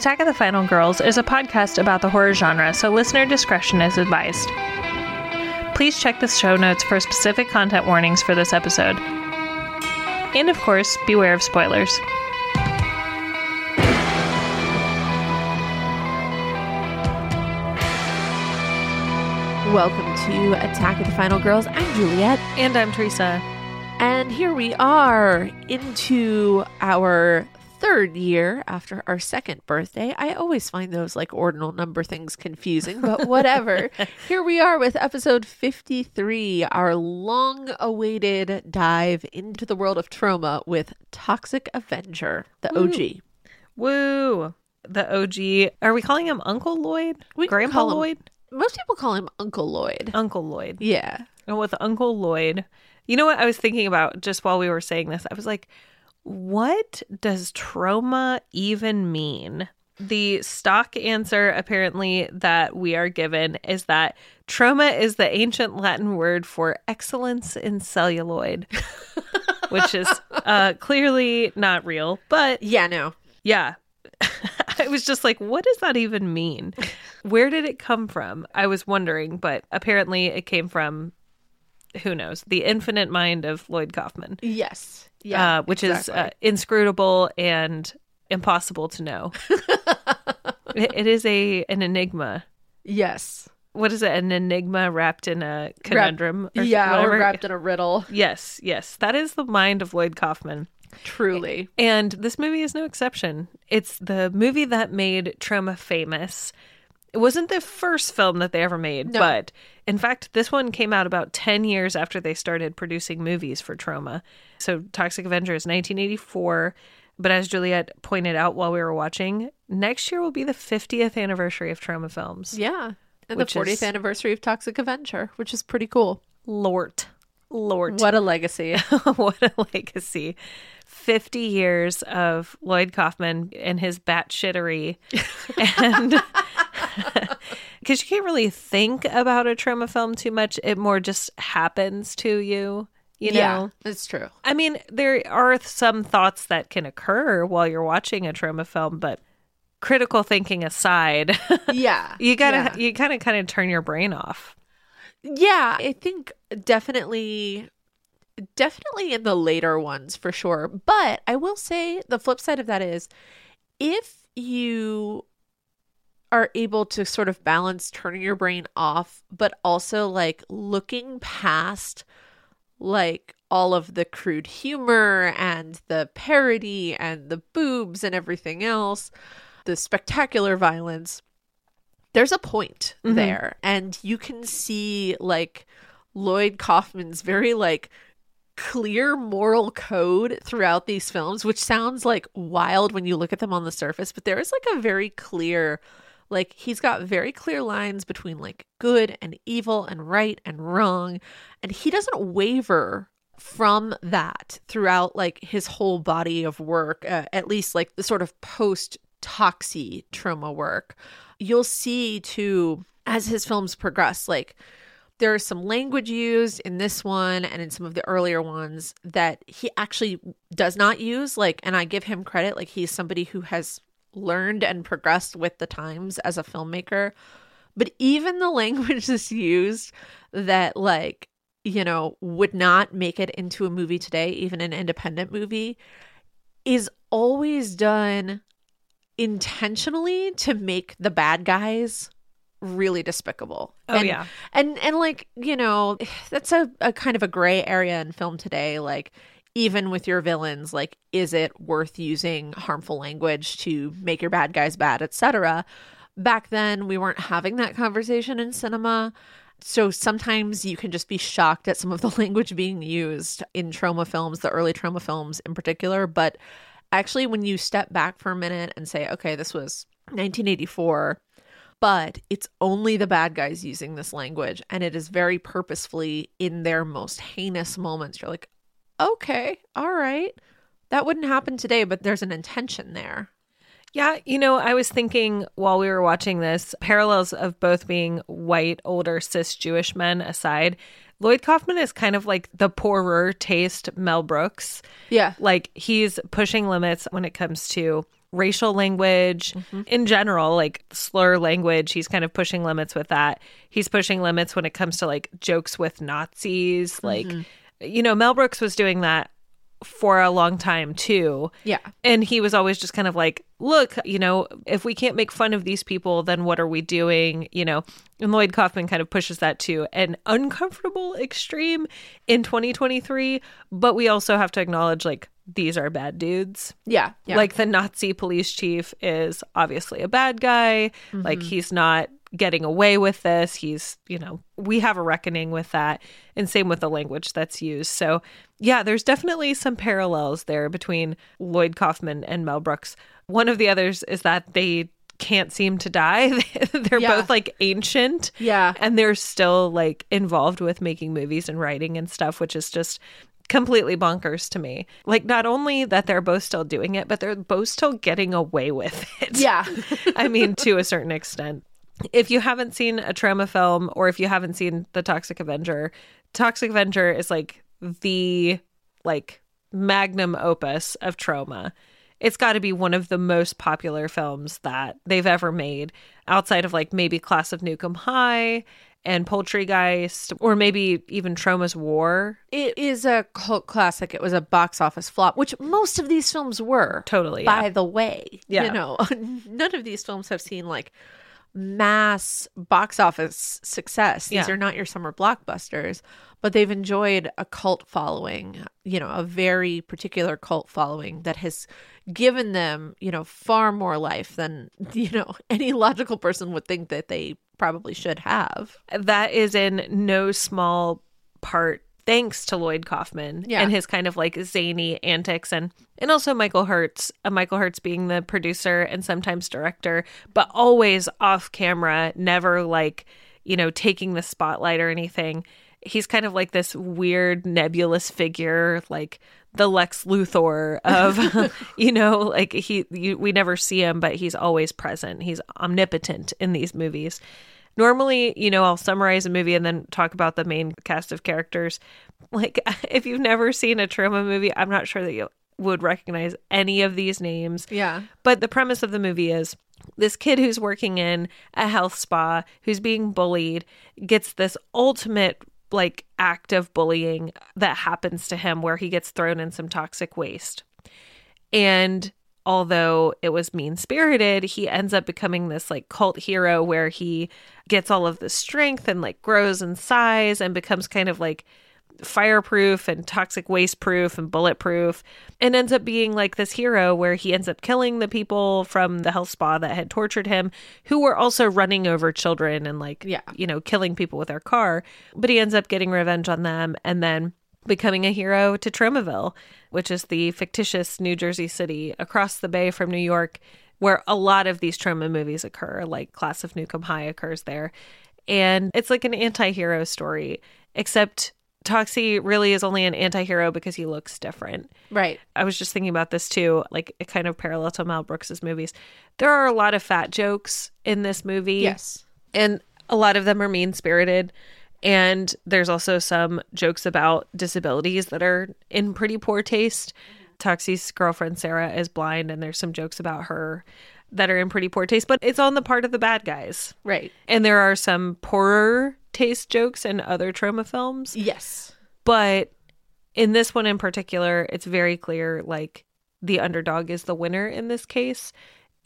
Attack of the Final Girls is a podcast about the horror genre, so listener discretion is advised. Please check the show notes for specific content warnings for this episode. And of course, beware of spoilers. Welcome to Attack of the Final Girls. I'm Juliet, And I'm Theresa. and here we are into our third year after our second birthday. I always find those like ordinal number things confusing, but whatever. here we are with episode 53, our long awaited dive into the world of Troma with Toxic Avenger, the OG. Woo! The OG. Are we calling him Uncle Lloyd? We Grandpa call him- Lloyd? Most people call him Uncle Lloyd. Uncle Lloyd. Yeah. And with Uncle Lloyd, you know what I was thinking about just while we were saying this? I was like, what does Troma even mean? The stock answer, apparently, that we are given is that Troma is the ancient Latin word for excellence in celluloid, which is uh, clearly not real. But Yeah, no. yeah. I was just like, what does that even mean? Where did it come from? I was wondering, but apparently it came from who knows, the infinite mind of Lloyd Kaufman, Yes. Yeah. uh, which is uh, inscrutable and impossible to know. it, it is a an enigma. yes. What is it? An enigma wrapped in a conundrum? or yeah, whatever? or wrapped in a riddle. Yes, yes. That is the mind of Lloyd Kaufman. Truly. And this movie is no exception. It's the movie that made Troma famous. It wasn't the first film that they ever made, No. but in fact, this one came out about 10 years after they started producing movies for Troma. So Toxic Avenger is 1984. But as Juliet pointed out while we were watching, next year will be the 50th anniversary of Troma films. Yeah. And the 40th is- anniversary of Toxic Avenger, which is pretty cool. Lord. Lord. What a legacy. what a legacy. 50 years of Lloyd Kaufman and his batshittery. and because you can't really think about a Troma film too much, it more just happens to you, you know? yeah, it's true. I mean, there are some thoughts that can occur while you're watching a Troma film, but critical thinking aside, Yeah. you gotta, Yeah. you kind of, kind of turn your brain off. Yeah, I think definitely definitely in the later ones for sure. But I will say the flip side of that is if you are able to sort of balance turning your brain off but also like looking past like all of the crude humor and the parody and the boobs and everything else, the spectacular violence there's a point Mhm. there and you can see like lloyd kaufman's very like clear moral code throughout these films which sounds like wild when you look at them on the surface but there is like a very clear like he's got very clear lines between like good and evil and right and wrong and he doesn't waver from that throughout like his whole body of work uh, at least like the sort of post toxi Troma work. You'll see too as his films progress like there's some language used in this one and in some of the earlier ones that he actually does not use like and i give him credit like he's somebody who has learned and progressed with the times as a filmmaker but even the language that's used that like you know would not make it into a movie today even an independent movie is always done intentionally to make the bad guys really despicable. Oh, and, yeah. And and like, you know, that's a, a kind of a gray area in film today. Like even with your villains, like, is it worth using harmful language to make your bad guys bad, etc. Back then we weren't having that conversation in cinema. So sometimes you can just be shocked at some of the language being used in Troma films, the early Troma films in particular. But actually, when you step back for a minute and say, okay, this was 1984, but it's only the bad guys using this language, and it is very purposefully in their most heinous moments, you're like, okay, all right. That wouldn't happen today, but there's an intention there. Yeah, you know, I was thinking while we were watching this, parallels of both being white, older, cis Jewish men aside, Lloyd Kaufman is kind of like the poorer taste Mel Brooks. Yeah. Like he's pushing limits when it comes to racial language mm-hmm. in general, like slur language. He's kind of pushing limits with that. He's pushing limits when it comes to like jokes with Nazis. Like, mm-hmm. You know, Mel Brooks was doing that for a long time too. Yeah. And he was always just kind of like, look, you know, if we can't make fun of these people, then what are we doing? You know, and Lloyd Kaufman kind of pushes that to an uncomfortable extreme in 2023. But we also have to acknowledge, like, these are bad dudes. Yeah. yeah. Like, the Nazi police chief is obviously a bad guy. Like, mm-hmm. he's not getting away with this. He's, you know, we have a reckoning with that. And same with the language that's used. So, yeah, there's definitely some parallels there between Lloyd Kaufman and Mel Brooks. One of the others is that they can't seem to die. they're Yeah. both like ancient. Yeah. And they're still like involved with making movies and writing and stuff, which is just completely bonkers to me. Like, not only that they're both still doing it, but they're both still getting away with it. yeah. I mean, to a certain extent. If you haven't seen a Troma film or if you haven't seen The Toxic Avenger, Toxic Avenger is like the like magnum opus of Troma. It's got to be one of the most popular films that they've ever made outside of like maybe Class of Nuke 'Em High and Poultrygeist or maybe even Troma's War. It is a cult classic. It was a box office flop, which most of these films were. Totally. By Yeah. the way, Yeah. you know, none of these films have seen like mass box office success. These Yeah. are not your summer blockbusters, but they've enjoyed a cult following, you know, a very particular cult following that has given them, you know, far more life than, you know, any logical person would think that they probably should have. that is in no small part thanks to Lloyd Kaufman Yeah. and his kind of like zany antics and and also Michael Herz, uh, Michael Herz being the producer and sometimes director, but always off camera, never like, you know, taking the spotlight or anything. He's kind of like this weird nebulous figure like the Lex Luthor of, you know, like he, you, we never see him, but he's always present. He's omnipotent in these movies. Normally, you know, I'll summarize a movie and then talk about the main cast of characters. Like, if you've never seen a Troma movie, I'm not sure that you would recognize any of these names. Yeah. But the premise of the movie is this kid who's working in a health spa, who's being bullied, gets this ultimate like act of bullying that happens to him where he gets thrown in some toxic waste. And although it was mean spirited, he ends up becoming this like cult hero where he gets all of the strength and like grows in size and becomes kind of like fireproof and toxic waste proof and bulletproof and ends up being like this hero where he ends up killing the people from the health spa that had tortured him who were also running over children and like Yeah. you know killing people with their car but he ends up getting revenge on them and then becoming a hero to Tromaville which is the fictitious New Jersey city across the bay from New York where a lot of these Troma movies occur like Class of Nuke 'Em High occurs there and it's like an anti-hero story except Toxie really is only an anti-hero because he looks different. Right. I was just thinking about this too, like it kind of parallel to Mel Brooks's movies. There are a lot of fat jokes in this movie. Yes. And a lot of them are mean-spirited. And there's also some jokes about disabilities that are in pretty poor taste. Toxie's girlfriend Sarah is blind and there's some jokes about her that are in pretty poor taste, but it's on the part of the bad guys. Right. And there are some poorer taste jokes in other Troma films. Yes. But in this one in particular, it's very clear like the underdog is the winner in this case.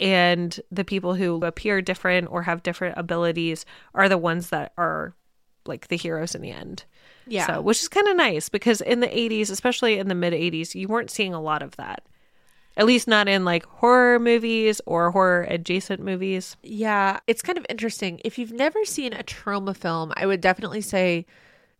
And the people who appear different or have different abilities are the ones that are like the heroes in the end. Yeah. So, which is kind of nice because in the 80s, especially in the mid 80s, you weren't seeing a lot of that. At least not in like horror movies or horror adjacent movies. Yeah, it's kind of interesting. If you've never seen a Troma film, I would definitely say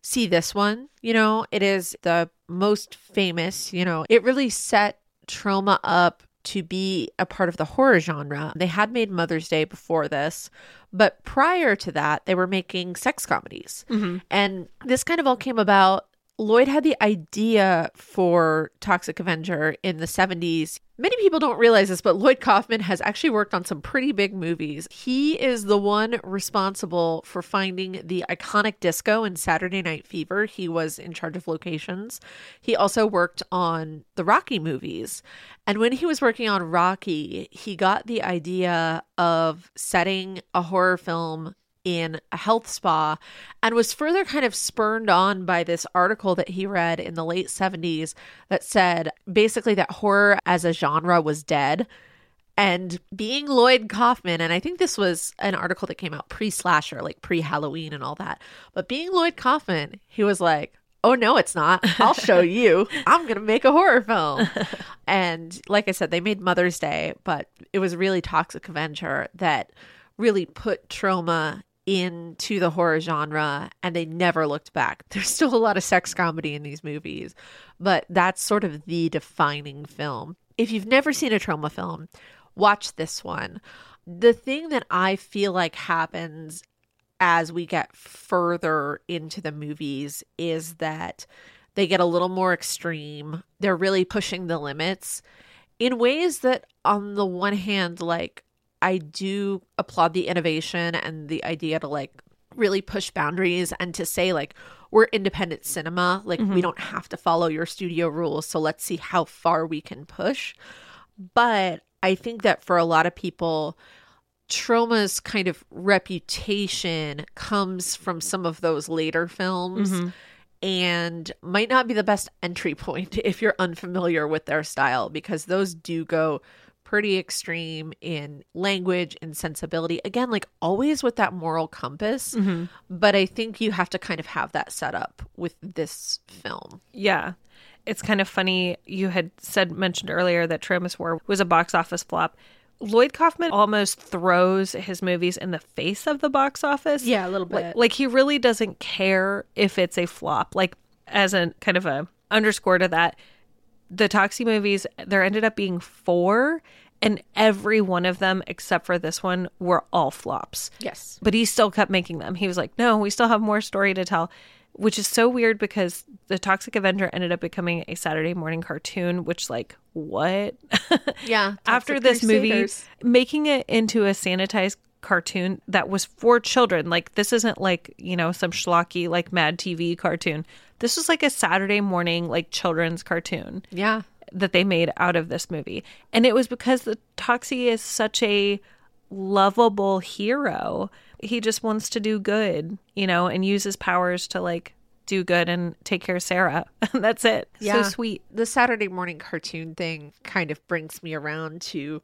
see this one. You know, it is the most famous, you know, it really set Troma up to be a part of the horror genre. They had made Mother's Day before this, but prior to that, they were making sex comedies. Mm-hmm. And this kind of all came about Lloyd had the idea for Toxic Avenger in the 70s. Many people don't realize this, but Lloyd Kaufman has actually worked on some pretty big movies. He is the one responsible for finding the iconic disco in Saturday Night Fever. He was in charge of locations. He also worked on the Rocky movies. And when he was working on Rocky, he got the idea of setting a horror film in a health spa and was further kind of spurned on by this article that he read in the late 70s that said basically that horror as a genre was dead. And being Lloyd Kaufman, and I think this was an article that came out pre slasher, like pre Halloween and all that. But being Lloyd Kaufman, he was like, oh no it's not i'll show you i'm gonna make a horror film and like i said they made mother's day but it was really toxic avenger that really put Troma into the horror genre and they never looked back. There's still a lot of sex comedy in these movies, but that's sort of the defining film. If you've never seen a Troma film, watch this one. The thing that I feel like happens as we get further into the movies is that they get a little more extreme. They're really pushing the limits in ways that, on the one hand, like I do applaud the innovation and the idea to like really push boundaries and to say like we're independent cinema like mm-hmm. we don't have to follow your studio rules so let's see how far we can push but i think that for a lot of people Troma's kind of reputation comes from some of those later films mm-hmm. and might not be the best entry point if you're unfamiliar with their style because those do go pretty extreme in language and sensibility. Again, like always with that moral compass. Mm-hmm. But I think you have to kind of have that set up with this film. Yeah. It's kind of funny. You had said, mentioned earlier that Troma's War was a box office flop. Lloyd Kaufman almost throws his movies in the face of the box office. Yeah, a little bit. Like, like he really doesn't care if it's a flop. Like as a kind of a underscore to that, the Toxie movies, there ended up being four, and every one of them, except for this one, were all flops. Yes. But he still kept making them. He was like, no, we still have more story to tell, which is so weird because The Toxic Avenger ended up becoming a Saturday morning cartoon, which, like, what? Yeah. After this Crusaders. movie, making it into a sanitized cartoon that was for children. Like this isn't like, you know, some schlocky like Mad TV cartoon. This was like a Saturday morning like children's cartoon. Yeah. That they made out of this movie. And it was because the Toxie is such a lovable hero. He just wants to do good, you know, and use his powers to like do good and take care of Sarah. That's it. Yeah. So sweet. The Saturday morning cartoon thing kind of brings me around to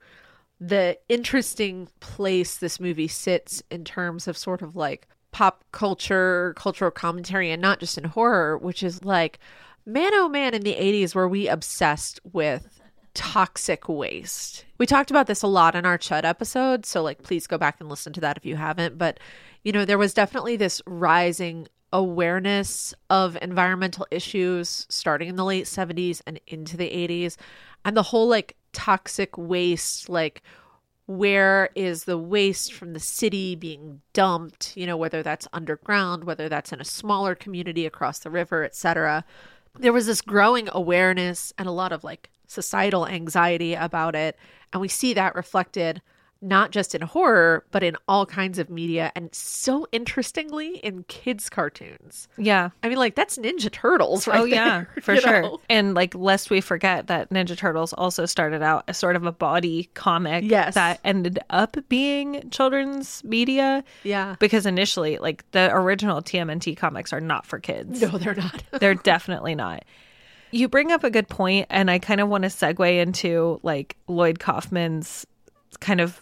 the interesting place this movie sits in terms of sort of like pop culture, cultural commentary, and not just in horror, which is like, man, oh man, in the 80s, were we obsessed with toxic waste? We talked about this a lot in our Chud episode. So, like, please go back and listen to that if you haven't. But, you know, there was definitely this rising awareness of environmental issues starting in the late 70s and into the 80s. And the whole like toxic waste like where is the waste from the city being dumped you know whether that's underground whether that's in a smaller community across the river etc there was this growing awareness and a lot of like societal anxiety about it and we see that reflected not just in horror, but in all kinds of media, and so interestingly in kids' cartoons. Yeah. I mean, like, that's Ninja Turtles, right? Oh, yeah, for sure. Know? And, like, lest we forget that Ninja Turtles also started out as sort of a body comic yes. that ended up being children's media. Yeah. Because initially, like, the original TMNT comics are not for kids. No, they're not. they're definitely not. You bring up a good point, and I kind of want to segue into like Lloyd Kaufman's kind of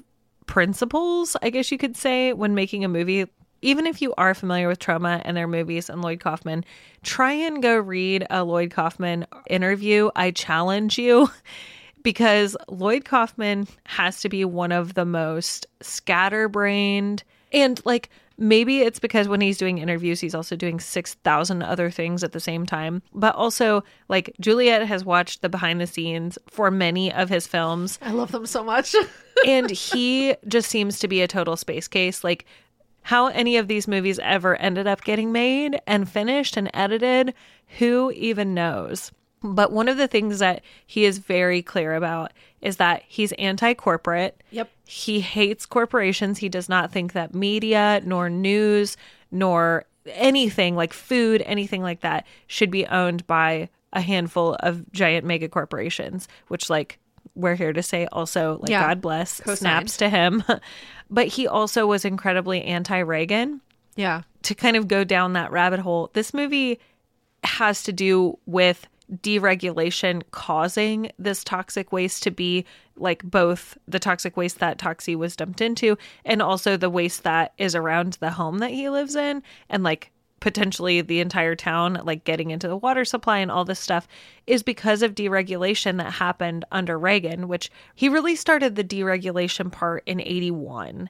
principles, I guess you could say, when making a movie. Even if you are familiar with Troma and their movies and Lloyd Kaufman, try and go read a Lloyd Kaufman interview. I challenge you because Lloyd Kaufman has to be one of the most scatterbrained and like maybe it's because when he's doing interviews he's also doing 6000 other things at the same time but also like juliet has watched the behind the scenes for many of his films i love them so much and he just seems to be a total space case like How any of these movies ever ended up getting made and finished and edited, who even knows? But one of the things that he is very clear about is that he's anti corporate. Yep. He hates corporations. He does not think that media, nor news, nor anything like food, anything like that, should be owned by a handful of giant mega corporations, which, like, we're here to say also, like, Yeah. God bless, Co-signed. snaps to him. but he also was incredibly anti Reagan Yeah. to kind of go down that rabbit hole, this movie has to do with deregulation causing this toxic waste to be like both the toxic waste that Toxie was dumped into and also the waste that is around the home that he lives in and like potentially the entire town like getting into the water supply and all this stuff is because of deregulation that happened under Reagan which he really started the deregulation part in 81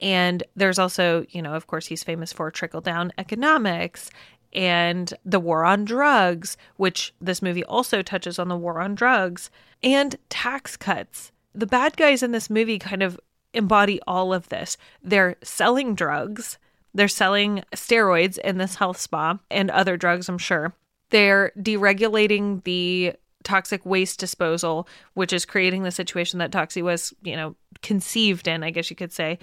and there's also, you know, of course, he's famous for trickle down economics and the war on drugs, which this movie also touches on the war on drugs, and tax cuts. The bad guys in this movie kind of embody all of this. They're selling drugs, they're selling steroids in this health spa and other drugs, I'm sure. They're deregulating the toxic waste disposal, which is creating the situation that Toxie was, you know, conceived in, I guess you could say.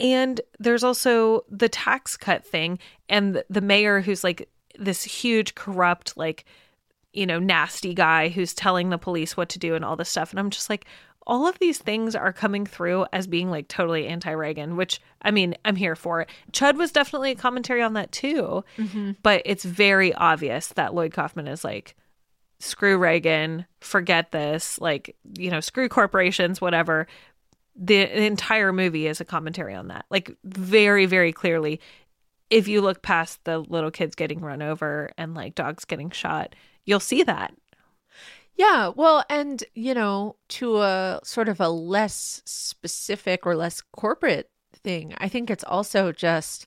And there's also the tax cut thing and the- mayor who's like this huge corrupt like you know nasty guy who's telling the police what to do and all this stuff and I'm just like all of these things are coming through as being like totally anti-Reagan, which I mean, I'm here for it. Chud was definitely a commentary on that too, mm-hmm. but it's very obvious that Lloyd Kaufman is like screw Reagan, forget this, like, you know, screw corporations, whatever. The entire movie is a commentary on that. Like, very, very clearly, if you look past the little kids getting run over and like dogs getting shot, you'll see that. Yeah, well, and you know, to a sort of a less specific or less corporate thing, I think it's also just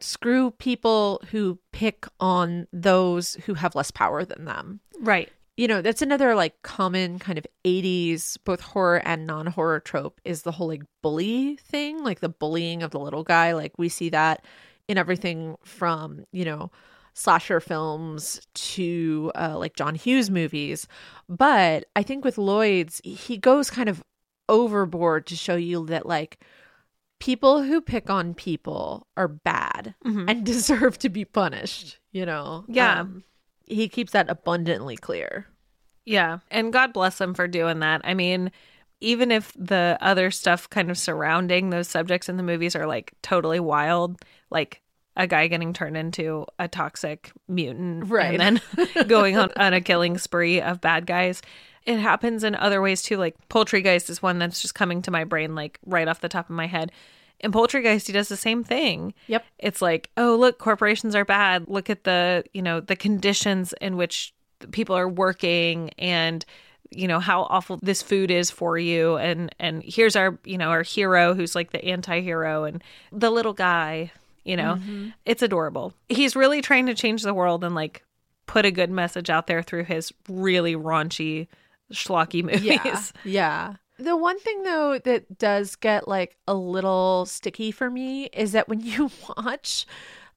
screw people who pick on those who have less power than them. Right. You know, that's another like common kind of 80s both horror and non-horror trope is the whole like bully thing, like the bullying of the little guy. Like we see that in everything from, you know, slasher films to uh, like John Hughes movies. But I think with Lloyd's, he goes kind of overboard to show you that like people who pick on people are bad Mhm. and deserve to be punished, you know? Yeah. Um, he keeps that abundantly clear. Yeah. And God bless him for doing that. I mean, even if the other stuff kind of surrounding those subjects in the movies are like totally wild, like a guy getting turned into a toxic mutant Right. and then going on, on a killing spree of bad guys. It happens in other ways too. Like Poultrygeist is one that's just coming to my brain like right off the top of my head. In Poultrygeist, he does the same thing Yep. it's like oh look corporations are bad look at the you know the conditions in which people are working and you know how awful this food is for you and and here's our you know our hero who's like the anti-hero and the little guy you know mm-hmm. it's adorable he's really trying to change the world and like put a good message out there through his really raunchy schlocky movies Yeah. Yeah. The one thing though that does get like a little sticky for me is that when you watch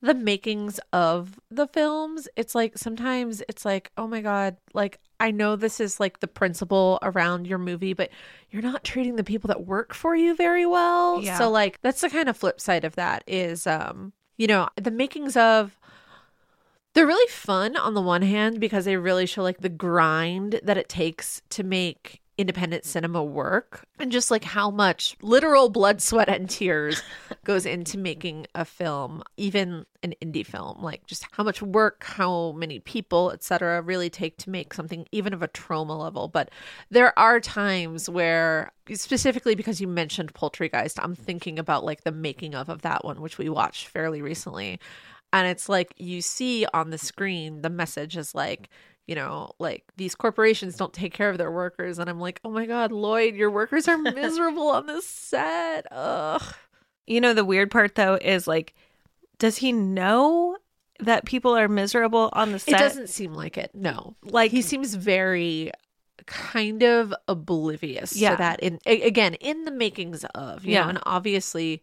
the makings of the films, it's like sometimes it's like, oh my God, like I know this is like the principle around your movie, but you're not treating the people that work for you very well. Yeah. So like that's the kind of flip side of that is um, you know, the makings of they're really fun on the one hand because they really show like the grind that it takes to make independent cinema work and just like how much literal blood, sweat, and tears goes into making a film, even an indie film. Like just how much work, how many people, etc., really take to make something even of a Troma level. But there are times where specifically because you mentioned Poultrygeist, I'm thinking about like the making of of that one, which we watched fairly recently and it's like you see on the screen the message is like you know like these corporations don't take care of their workers and i'm like oh my god lloyd your workers are miserable on this set ugh You know, the weird part though is like, does he know that people are miserable on the set? it doesn't seem like it no like he seems very kind of oblivious Yeah. to that in again in the makings of you Yeah. know and obviously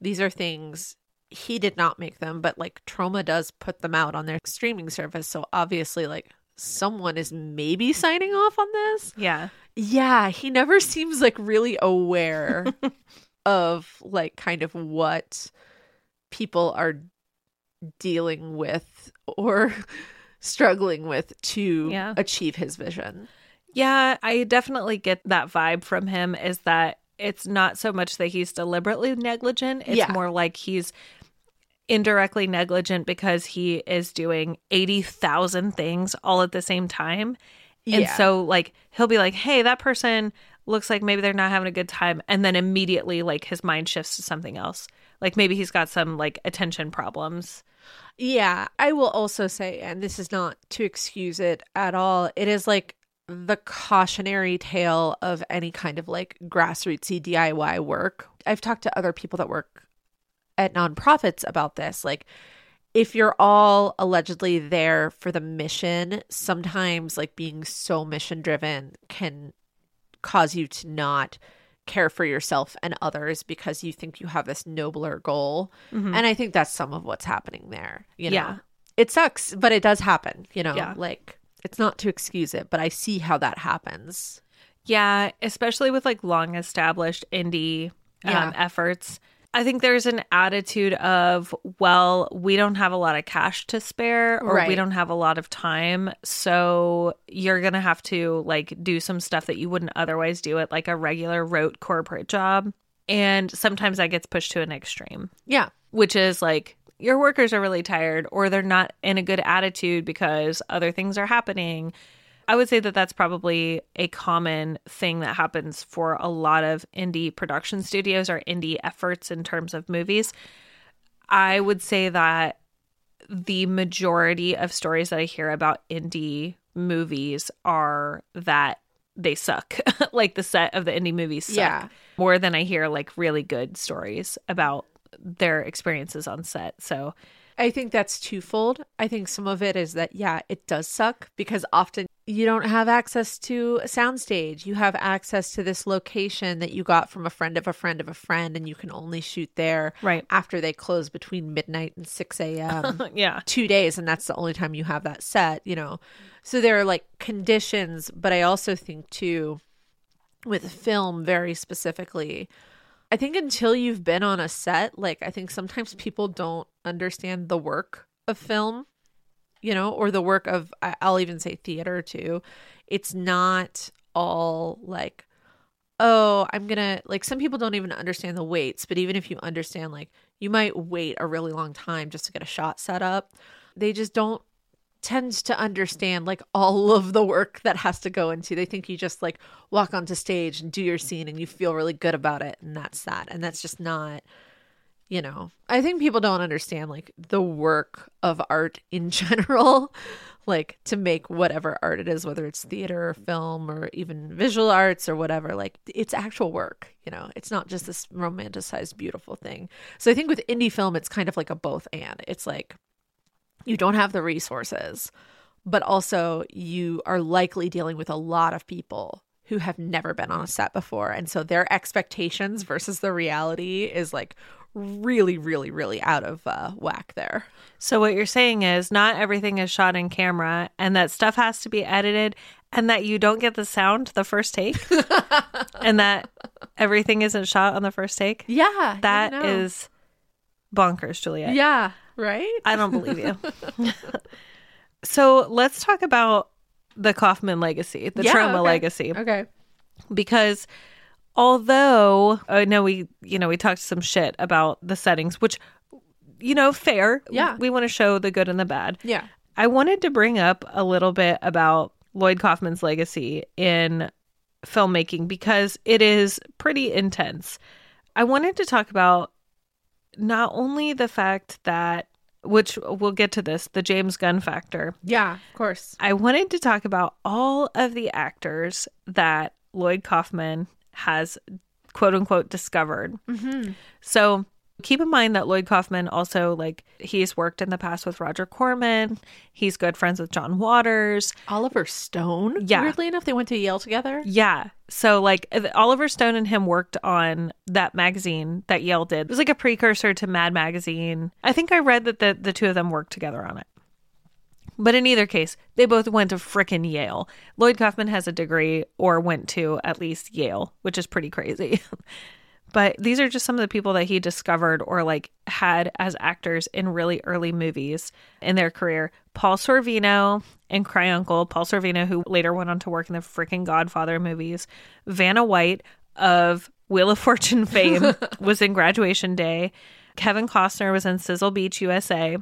these are things he did not make them, but like Troma does put them out on their streaming service. So obviously, like someone is maybe signing off on this. Yeah. Yeah, he never seems like really aware of like kind of what people are dealing with or struggling with to Yeah. achieve his vision. Yeah, I definitely get that vibe from him is that it's not so much that he's deliberately negligent, it's Yeah. more like he's indirectly negligent because he is doing 80,000 things all at the same time. And Yeah. so like he'll be like, "Hey, that person looks like maybe they're not having a good time." And then immediately like his mind shifts to something else. Like maybe he's got some like attention problems. Yeah, I will also say, and this is not to excuse it at all, it is like the cautionary tale of any kind of like grassrootsy DIY work. I've talked to other people that work at nonprofits about this. Like, if you're all allegedly there for the mission, sometimes like being so mission driven can cause you to not care for yourself and others because you think you have this nobler goal. Mhm. And I think that's some of what's happening there. You know, Yeah. it sucks, but it does happen. You know, Yeah. like it's not to excuse it, but I see how that happens. Yeah, especially with like long established indie Yeah. um, efforts. I think there's an attitude of, well, we don't have a lot of cash to spare or we don't have a lot of time. So you're going to have to like do some stuff that you wouldn't otherwise do at like a regular rote corporate job. And sometimes that gets pushed to an extreme Yeah, which is like your workers are really tired or they're not in a good attitude because other things are happening. I would say that that's probably a common thing that happens for a lot of indie production studios or indie efforts in terms of movies. I would say that the majority of stories that I hear about indie movies are that they suck. like the set of the indie movies suck Yeah. more than I hear like really good stories about their experiences on set. So, I think that's twofold. I think some of it is that, yeah, it does suck because often you don't have access to a soundstage. You have access to this location that you got from a friend of a friend of a friend, and you can only shoot there right. after they close between midnight and 6 a.m. yeah. two days and that's the only time you have that set you know so there are like conditions but i also think too with film very specifically i think until you've been on a set like i think sometimes people don't understand the work of film you know or the work of i'll even say theater too. It's not all like oh i'm gonna like some people don't even understand the weights but even if you understand like you might wait a really long time just to get a shot set up. They just don't tend to understand like all of the work that has to go into. They think you just like walk onto stage and do your scene and you feel really good about it and that's that. And that's just not you know i think people don't understand like the work of art in general like to make whatever art it is whether it's theater or film or even visual arts or whatever like it's actual work you know? It's not just this romanticized beautiful thing. So i think with indie film it's kind of like a both and. It's like you don't have the resources but also you are likely dealing with a lot of people who have never been on a set before. And so their expectations versus the reality is like really really really out of uh, whack there So, what you're saying is not everything is shot in camera and that stuff has to be edited and that you don't get the sound the first take and that everything isn't shot on the first take. yeah That is bonkers, Juliet. yeah right I don't believe you. so, let's talk about the Kaufman legacy, the Yeah, Troma okay. legacy. okay because although uh, I know we you know we talked some shit about the settings which you know fair. Yeah. we want to show the good and the bad. Yeah. I wanted to bring up a little bit about Lloyd Kaufman's legacy in filmmaking because it is pretty intense. I wanted to talk about not only the fact that which we'll get to this the James Gunn factor. Yeah of course. I wanted to talk about all of the actors that Lloyd Kaufman has quote unquote discovered. mm-hmm. So Keep in mind that Lloyd Kaufman also like he's worked in the past with Roger Corman. He's good friends with John Waters. Oliver Stone. Yeah. Weirdly enough, they went to Yale together. Yeah. So like Oliver Stone and him worked on that magazine that Yale did. It was like a precursor to Mad Magazine. I think I read that the, the two of them worked together on it. But in either case, they both went to frickin' Yale. Lloyd Kaufman has a degree or went to at least Yale, which is pretty crazy. but these are just some of the people that he discovered or like had as actors in really early movies in their career. Paul Sorvino and Cry Uncle. Paul Sorvino, who later went on to work in the freaking Godfather movies. Vanna White of Wheel of Fortune fame was in Graduation Day. Kevin Costner was in Sizzle Beach, USA.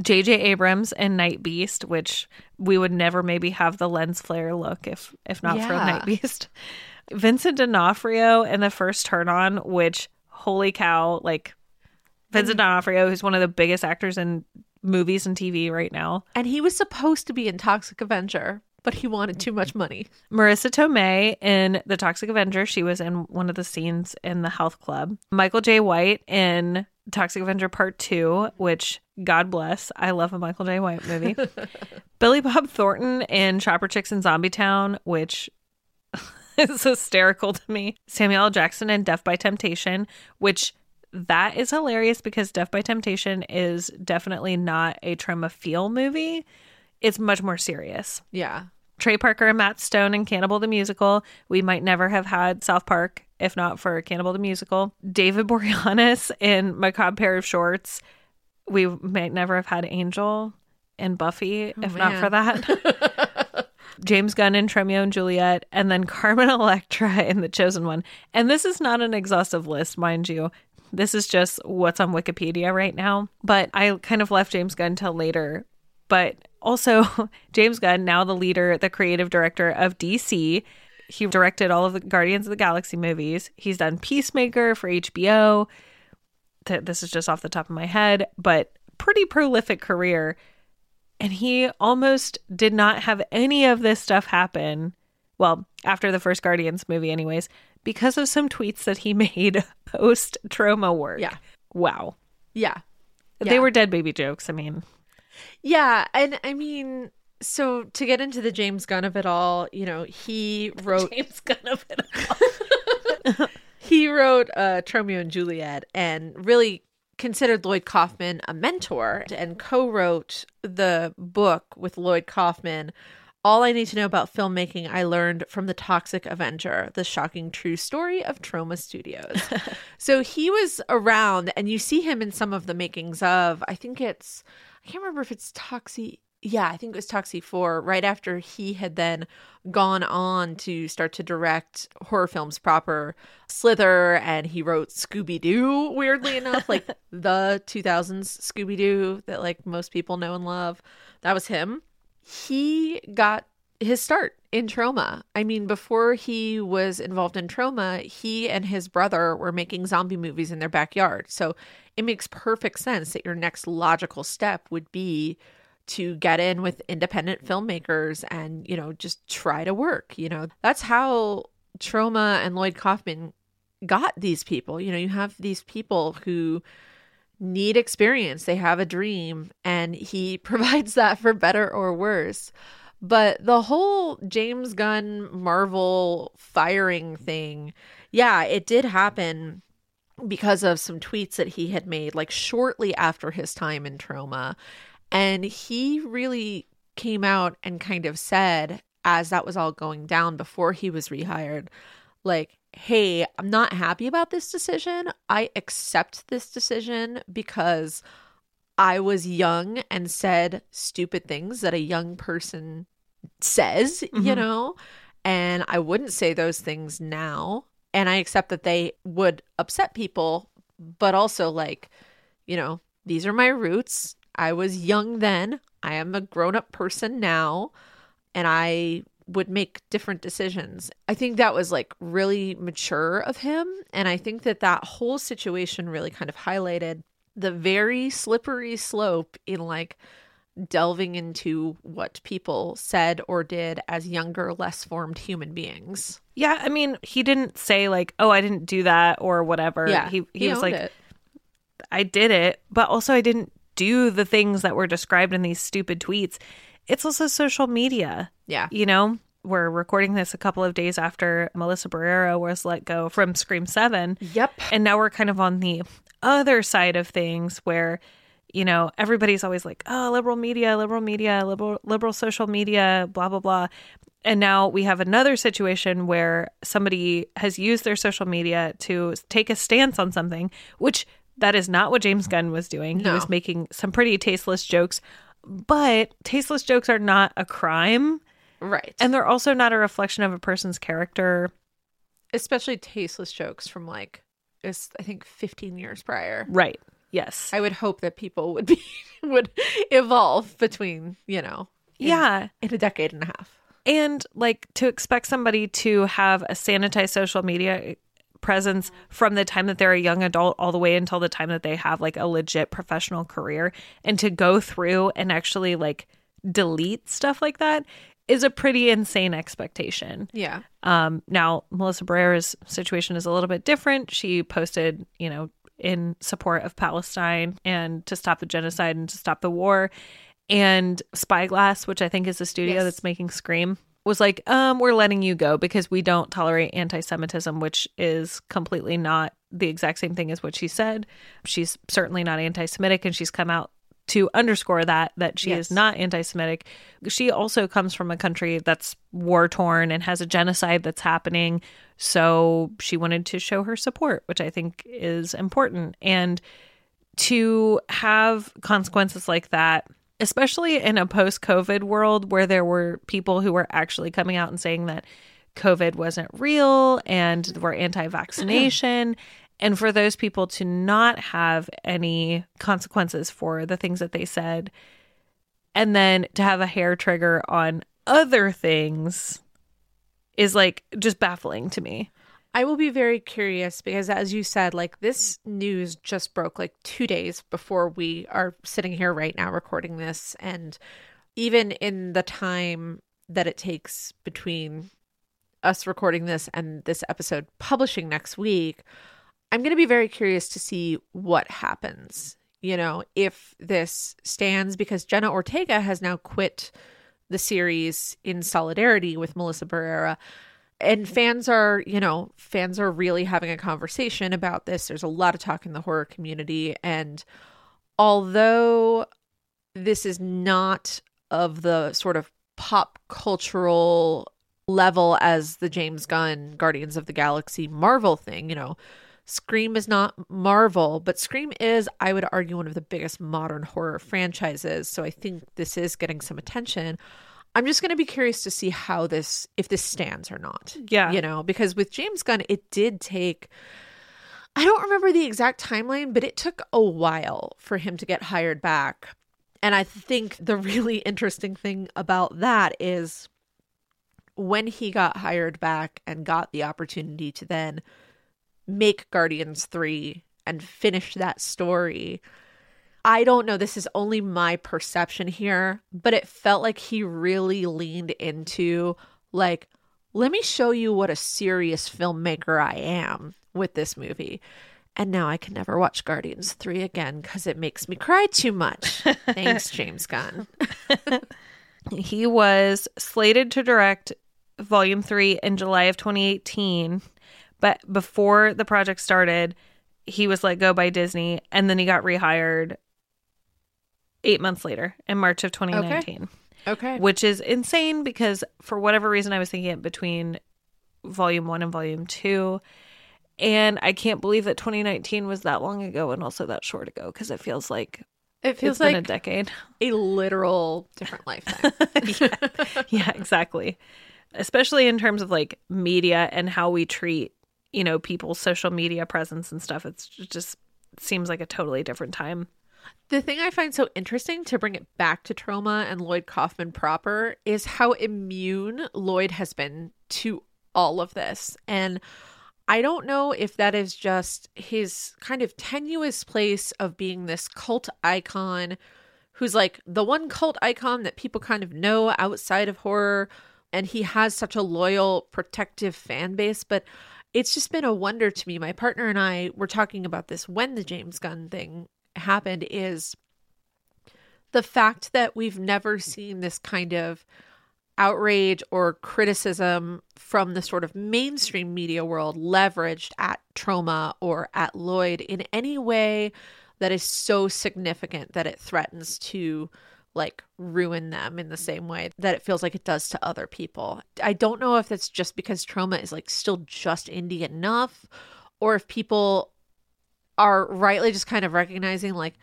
J.J. Abrams and Night Beast, which we would never maybe have the lens flare look if if not for Night Beast. Vincent D'Onofrio in the first turn on, which holy cow, like Vincent D'Onofrio, who's one of the biggest actors in movies and TV right now. And he was supposed to be in Toxic Avenger, but he wanted too much money. Marisa Tomei in The Toxic Avenger. She was in one of the scenes in the health club. Michael Jai White in Toxic Avenger Part 2, which, God bless, I love a Michael Jai White movie. Billy Bob Thornton in Chopper Chicks in Zombie Town, which is hysterical to me. Samuel L. Jackson in Death by Temptation, which that is hilarious because Death by Temptation is definitely not a Troma feel movie. It's much more serious. Yeah. Trey Parker and Matt Stone in Cannibal the Musical. We might never have had South Park if not for Cannibal the Musical. David Boreanaz in Macabre Pair of Shorts. We might never have had Angel and Buffy oh, if not for that. James Gunn in Tromeo and Juliet, and then Carmen Electra in The Chosen One. And this is not an exhaustive list, mind you. This is just what's on Wikipedia right now. But I kind of left James Gunn till later. But also, James Gunn, now the leader, the creative director of DC, he directed all of the Guardians of the Galaxy movies. He's done Peacemaker for HBO. This is just off the top of my head, but pretty prolific career. And he almost did not have any of this stuff happen. Well, after the first Guardians movie, anyways, because of some tweets that he made post Troma work. Yeah. Wow. Yeah. They were dead baby jokes. I mean, Yeah, and I mean, so to get into the James Gunn of it all, you know, he wrote James Gunn of it all. he wrote uh, Tromeo and Juliet and really considered Lloyd Kaufman a mentor and co-wrote the book with Lloyd Kaufman. All I need to know about filmmaking I learned from The Toxic Avenger, the shocking true story of Troma Studios. so he was around and you see him in some of the makings of, I think it's I can't remember if it's Toxie. Yeah, I think it was Toxie 4, right after he had then gone on to start to direct horror films proper. Slither, and he wrote Scooby Doo, weirdly enough, like the 2000s Scooby Doo that like most people know and love. That was him. He got his start in Troma. I mean, before he was involved in Troma, he and his brother were making zombie movies in their backyard. So it makes perfect sense that your next logical step would be to get in with independent filmmakers and, you know, just try to work. You know, that's how Troma and Lloyd Kaufman got these people. You know, you have these people who need experience, they have a dream, and he provides that for better or worse. But the whole James Gunn Marvel firing thing, yeah, it did happen because of some tweets that he had made like shortly after his time in Troma. And he really came out and kind of said, as that was all going down before he was rehired, like, hey, I'm not happy about this decision. I accept this decision because I was young and said stupid things that a young person says, you Mhm. know, and I wouldn't say those things now. And I accept that they would upset people, but also, like, you know, these are my roots. I was young then. I am a grown up person now, and I would make different decisions. I think that was like really mature of him. And I think that that whole situation really kind of highlighted the very slippery slope in like delving into what people said or did as younger, less formed human beings. Yeah, I mean, he didn't say like, "Oh, I didn't do that" or whatever. Yeah, he he, he was like, it. I did it, but also I didn't do the things that were described in these stupid tweets. It's also social media. Yeah. You know, we're recording this a couple of days after Melissa Barrera was let go from Scream 7. Yep. And now we're kind of on the other side of things where, you know, everybody's always like, oh, liberal media, liberal media, liberal, liberal social media, blah, blah, blah. And now we have another situation where somebody has used their social media to take a stance on something, which that is not what James Gunn was doing. He was making some pretty tasteless jokes, but tasteless jokes are not a crime. Right. And they're also not a reflection of a person's character. especially tasteless jokes from like is I think 15 years prior. Right. Yes. I would hope that people would be would evolve between, you know, in- yeah. in a decade and a half. And like to expect somebody to have a sanitized social media presence from the time that they're a young adult all the way until the time that they have like a legit professional career and to go through and actually like delete stuff like that is a pretty insane expectation. Yeah. Um, now, Melissa Barrera's situation is a little bit different. She posted, you know, in support of Palestine and to stop the genocide and to stop the war. And Spyglass, which I think is the studio Yes. that's making Scream, was like, um, we're letting you go because we don't tolerate anti Semitism, which is completely not the exact same thing as what she said. She's certainly not anti Semitic, and she's come out to underscore that that she Yes. is not anti-Semitic. She also comes from a country that's war torn and has a genocide that's happening, so she wanted to show her support, which I think is important. And to have consequences like that, especially in a post-COVID world where there were people who were actually coming out and saying that COVID wasn't real and were anti-vaccination. And for those people to not have any consequences for the things that they said and then to have a hair trigger on other things is like just baffling to me I will be very curious because, as you said, like this news just broke like two days before we are sitting here right now recording this. And even in the time that it takes between us recording this and this episode publishing next week, I'm going to be very curious to see what happens. You know, if this stands because Jenna Ortega has now quit the series in solidarity with Melissa Barrera and fans are you know fans are really having a conversation about this there's a lot of talk in the horror community and although this is not of the sort of pop cultural level as the James Gunn Guardians of the Galaxy Marvel thing you know Scream is not Marvel, but Scream is, I would argue, one of the biggest modern horror franchises. So I think this is getting some attention. I'm just going to be curious to see how this, if this stands or not. Yeah. You know, because with James Gunn, it did take, I don't remember the exact timeline, but it took a while for him to get hired back. And I think the really interesting thing about that is when he got hired back and got the opportunity to then make Guardians 3 and finish that story. I don't know, this is only my perception here, but it felt like he really leaned into like let me show you what a serious filmmaker I am with this movie. And now I can never watch Guardians 3 again cuz it makes me cry too much. Thanks James Gunn. he was slated to direct volume 3 in July of 2018 but before the project started he was let go by Disney and then he got rehired 8 months later in March of 2019 Okay. which is insane because for whatever reason I was thinking it between volume 1 and volume 2 and I can't believe that 2019 was that long ago and also that short ago because it feels like It feels it's been like a decade. a literal different lifetime. yeah, exactly. Especially in terms of like media and how we treat, you know, people's social media presence and stuff. It's it just seems like a totally different time. The thing I find so interesting to bring it back to Troma and Lloyd Kaufman proper is how immune Lloyd has been to all of this. And I don't know if that is just his kind of tenuous place of being this cult icon who's like the one cult icon that people kind of know outside of horror. And he has such a loyal, protective fan base. But it's just been a wonder to me. My partner and I were talking about this when the James Gunn thing happened is the fact that we've never seen this kind of outrage or criticism from the sort of mainstream media world leveraged at Troma or at Lloyd in any way that is so significant that it threatens to like ruin them in the same way that it feels like it does to other people. I don't know if that's just because Troma is like still just indie enough or if people are rightly just kind of recognizing like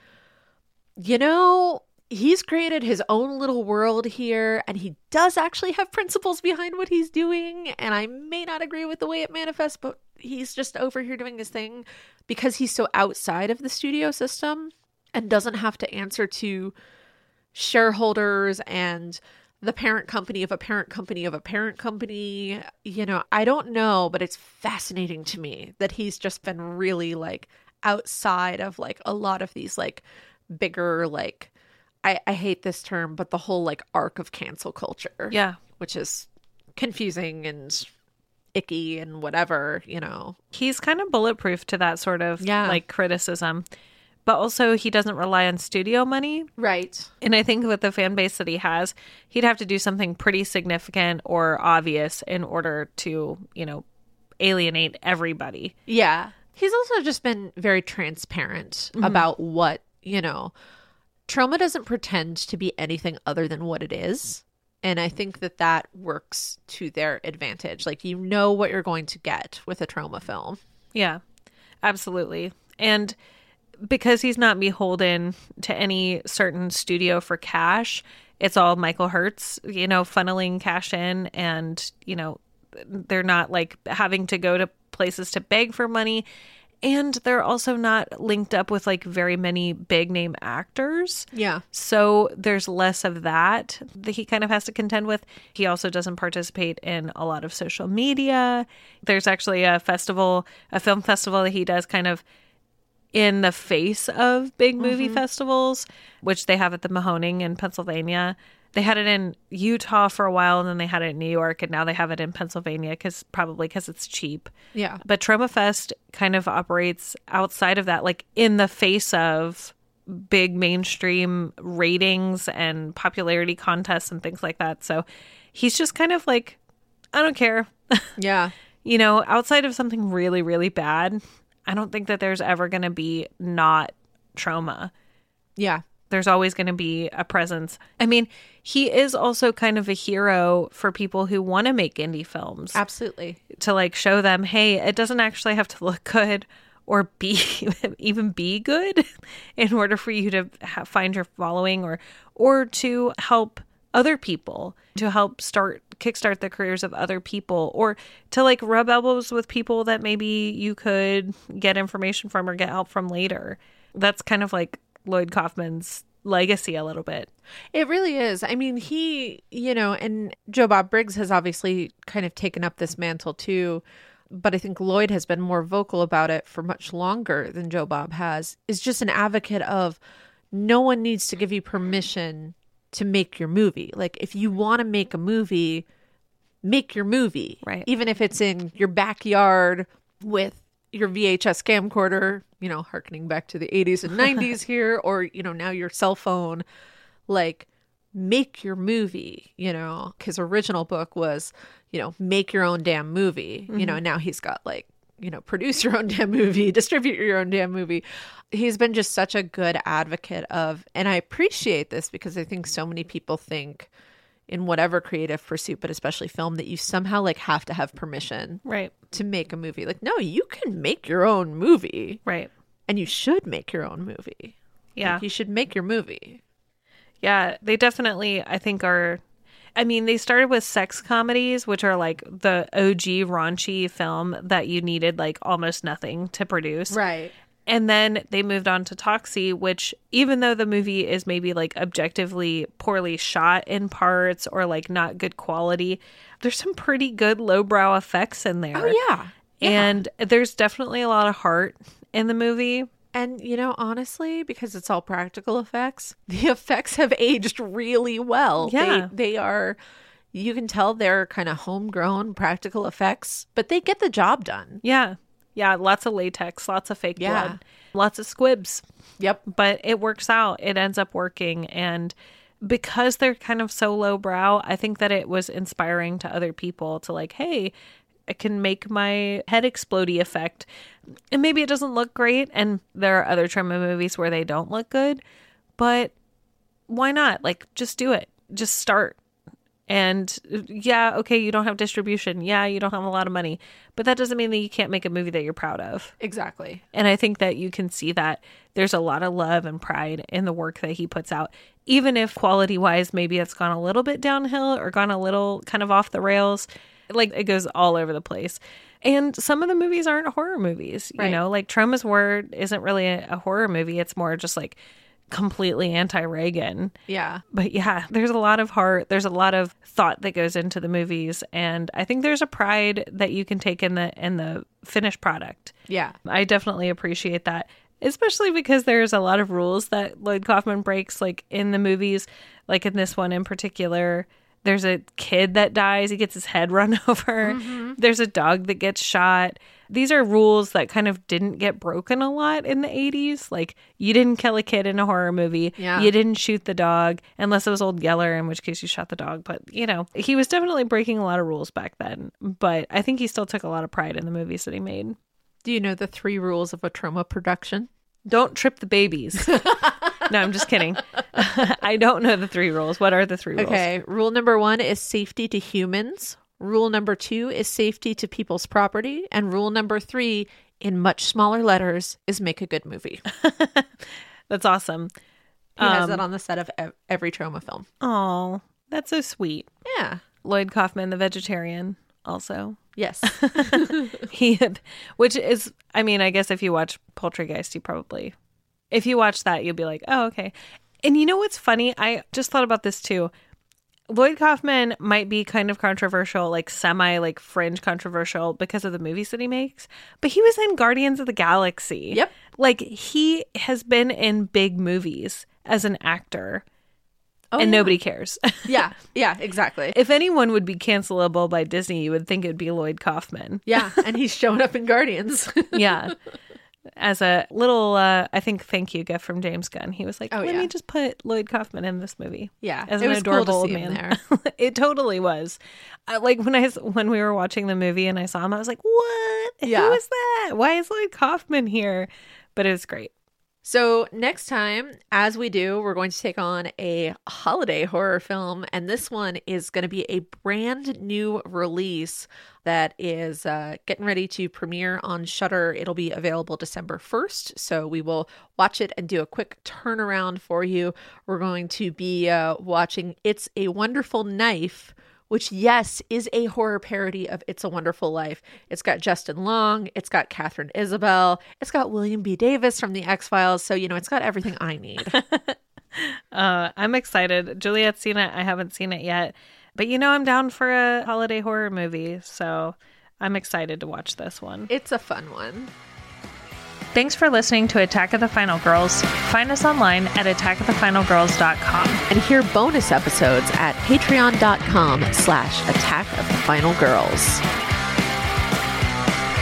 you know he's created his own little world here and he does actually have principles behind what he's doing and i may not agree with the way it manifests but he's just over here doing his thing because he's so outside of the studio system and doesn't have to answer to shareholders and the parent company of a parent company of a parent company. You know i don't know but it's fascinating to me that he's just been really like outside of like a lot of these like bigger like I, I hate this term, but the whole like arc of cancel culture. Yeah. Which is confusing and icky and whatever, you know. He's kind of bulletproof to that sort of Yeah. like criticism. But also he doesn't rely on studio money. Right. And I think with the fan base that he has, he'd have to do something pretty significant or obvious in order to, you know, alienate everybody. Yeah. He's also just been very transparent mm-hmm. about what, you know, Troma doesn't pretend to be anything other than what it is. And I think that that works to their advantage. Like, you know what you're going to get with a Troma film. Yeah, absolutely. And because he's not beholden to any certain studio for cash, it's all Michael Herz, you know, funneling cash in and, you know, they're not like having to go to places to beg for money. And they're also not linked up with like very many big name actors. Yeah. So there's less of that that he kind of has to contend with. He also doesn't participate in a lot of social media. There's actually a festival, a film festival that he does kind of in the face of big movie mm-hmm. festivals, which they have at the Mahoning in Pennsylvania. They had it in Utah for a while and then they had it in New York and now they have it in Pennsylvania cuz probably cuz it's cheap. Yeah. But Troma Fest kind of operates outside of that, like in the face of big mainstream ratings and popularity contests and things like that. So he's just kind of like, I don't care. Yeah. you know, outside of something really, really bad, I don't think that there's ever going to be not Troma. Yeah. There's always going to be a presence. I mean, he is also kind of a hero for people who want to make indie films Absolutely. to like show them, hey, it doesn't actually have to look good or be even be good in order for you to ha- find your following or or to help other people to help start kickstart the careers of other people or to like rub elbows with people that maybe you could get information from or get help from later. That's kind of like Lloyd Kaufman's legacy a little bit. It really is. I mean, he, you know, and Joe Bob Briggs has obviously kind of taken up this mantle too. But I think Lloyd has been more vocal about it for much longer than Joe Bob has. Is just an advocate of no one needs to give you permission to make your movie. Like, if you want to make a movie, make your movie. Right. Even if it's in your backyard with your VHS camcorder, you know, harkening back to the 80s and 90s here, or, you know, now your cell phone. Like, make your movie, you know, his original book was, you know, make your own damn movie, you know, mm-hmm. now he's got like, you know, produce your own damn movie, distribute your own damn movie. He's been just such a good advocate of, and I appreciate this because I think so many people think in whatever creative pursuit, but especially film, that you somehow like have to have permission Right. to make a movie. Like, no, you can make your own movie Right. and you should make your own movie. Yeah. Like, you should make your movie. Yeah, they definitely, I think, are. I mean, they started with sex comedies, which are like the OG raunchy film that you needed like almost nothing to produce. Right. And then they moved on to Toxie, which, even though the movie is maybe like objectively poorly shot in parts or like not good quality, there's some pretty good lowbrow effects in there. Oh, yeah. And there's definitely a lot of heart in the movie. And you know, honestly, because it's all practical effects, the effects have aged really well. Yeah. They, they are, You can tell they're kind of homegrown practical effects, but they get the job done. Yeah. Yeah. Lots of latex, lots of fake Yeah. blood, lots of squibs. Yep. but it works out. It ends up working. And because they're kind of so lowbrow, I think that it was inspiring to other people to like, hey, I can make my head explodey effect. And maybe it doesn't look great. And there are other Troma movies where they don't look good, but why not? Like, just do it. Just start. And yeah, okay, you don't have distribution. Yeah, you don't have a lot of money, but that doesn't mean that you can't make a movie that you're proud of. Exactly. And I think that you can see that there's a lot of love and pride in the work that he puts out. Even if quality wise, maybe it's gone a little bit downhill or gone a little kind of off the rails, like it goes all over the place. And some of the movies aren't horror movies, you Right. know, like Troma's War isn't really a, a horror movie. It's more just like completely anti Reagan. Yeah. But yeah, there's a lot of heart. There's a lot of thought that goes into the movies, and I think there's a pride that you can take in the in the finished product. Yeah. I definitely appreciate that, especially because there's a lot of rules that Lloyd Kaufman breaks, like in the movies, like in this one in particular. There's a kid that dies, he gets his head run over. Mm-hmm. There's a dog that gets shot. These are rules that kind of didn't get broken a lot in the 80s. Like, you didn't kill a kid in a horror movie. Yeah. You didn't shoot the dog, unless it was Old Yeller, in which case you shot the dog. But, you know, he was definitely breaking a lot of rules back then. But I think he still took a lot of pride in the movies that he made. Do you know the three rules of a Troma production? Don't trip the babies. no, I'm just kidding. I don't know the three rules. What are the three rules? Okay. Rule number one is safety to humans. Rule number two is safety to people's property. And rule number three, in much smaller letters, is make a good movie. That's awesome. He has Um, that on the set of ev- every Troma film. Oh, that's so sweet. Yeah. Lloyd Kaufman, the vegetarian, also. Yes. He, which is, I mean, I guess if you watch Poultrygeist, you probably, if you watch that, you'll be like, oh, okay. And you know what's funny? I just thought about this too. Lloyd Kaufman might be kind of controversial, like semi like fringe controversial because of the movies that he makes, but he was in Guardians of the Galaxy. Yep. Like he has been in big movies as an actor Oh, and yeah. nobody cares. yeah. Yeah. Exactly. if anyone would be cancelable by Disney, you would think it would be Lloyd Kaufman. Yeah. And he's showing up in Guardians. Yeah. As a little, uh, I think, thank you gift from James Gunn. He was like, Oh, let yeah. me just put Lloyd Kaufman in this movie. yeah. As an adorable cool old to see him man. there. it totally was. I, like when I when we were watching the movie and I saw him, I was like, "What? Yeah. Who is that? Why is Lloyd Kaufman here?" But it was great. So, next time, as we do, we're going to take on a holiday horror film. And this one is going to be a brand new release that is uh, getting ready to premiere on Shudder. It'll be available December 1st. So, we will watch it and do a quick turnaround for you. We're going to be uh, watching It's a Wonderful Knife which yes is a horror parody of It's a Wonderful Life. It's got Justin Long, it's got Katharine Isabelle, it's got William B. Davis from the X Files. So you know, it's got everything I need. Uh, I'm excited. Juliet's seen it. I haven't seen it yet, but you know, I'm down for a holiday horror movie, so I'm excited to watch this one. it's a fun one. Thanks for listening to Attack of the Final Girls. Find us online at attackofthefinalgirls.com. And hear bonus episodes at patreon.com slash attack of the final girls.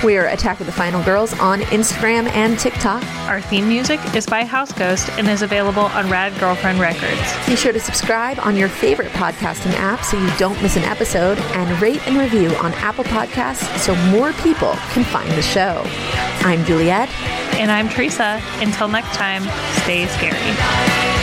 We're Attack of the Final Girls on Instagram and TikTok. Our theme music is by Houseghost and is available on Rad Girlfriend Records. Be sure to subscribe on your favorite podcasting app so you don't miss an episode and rate and review on Apple Podcasts so more people can find the show. I'm Juliet. And I'm Theresa. Until next time, stay scary.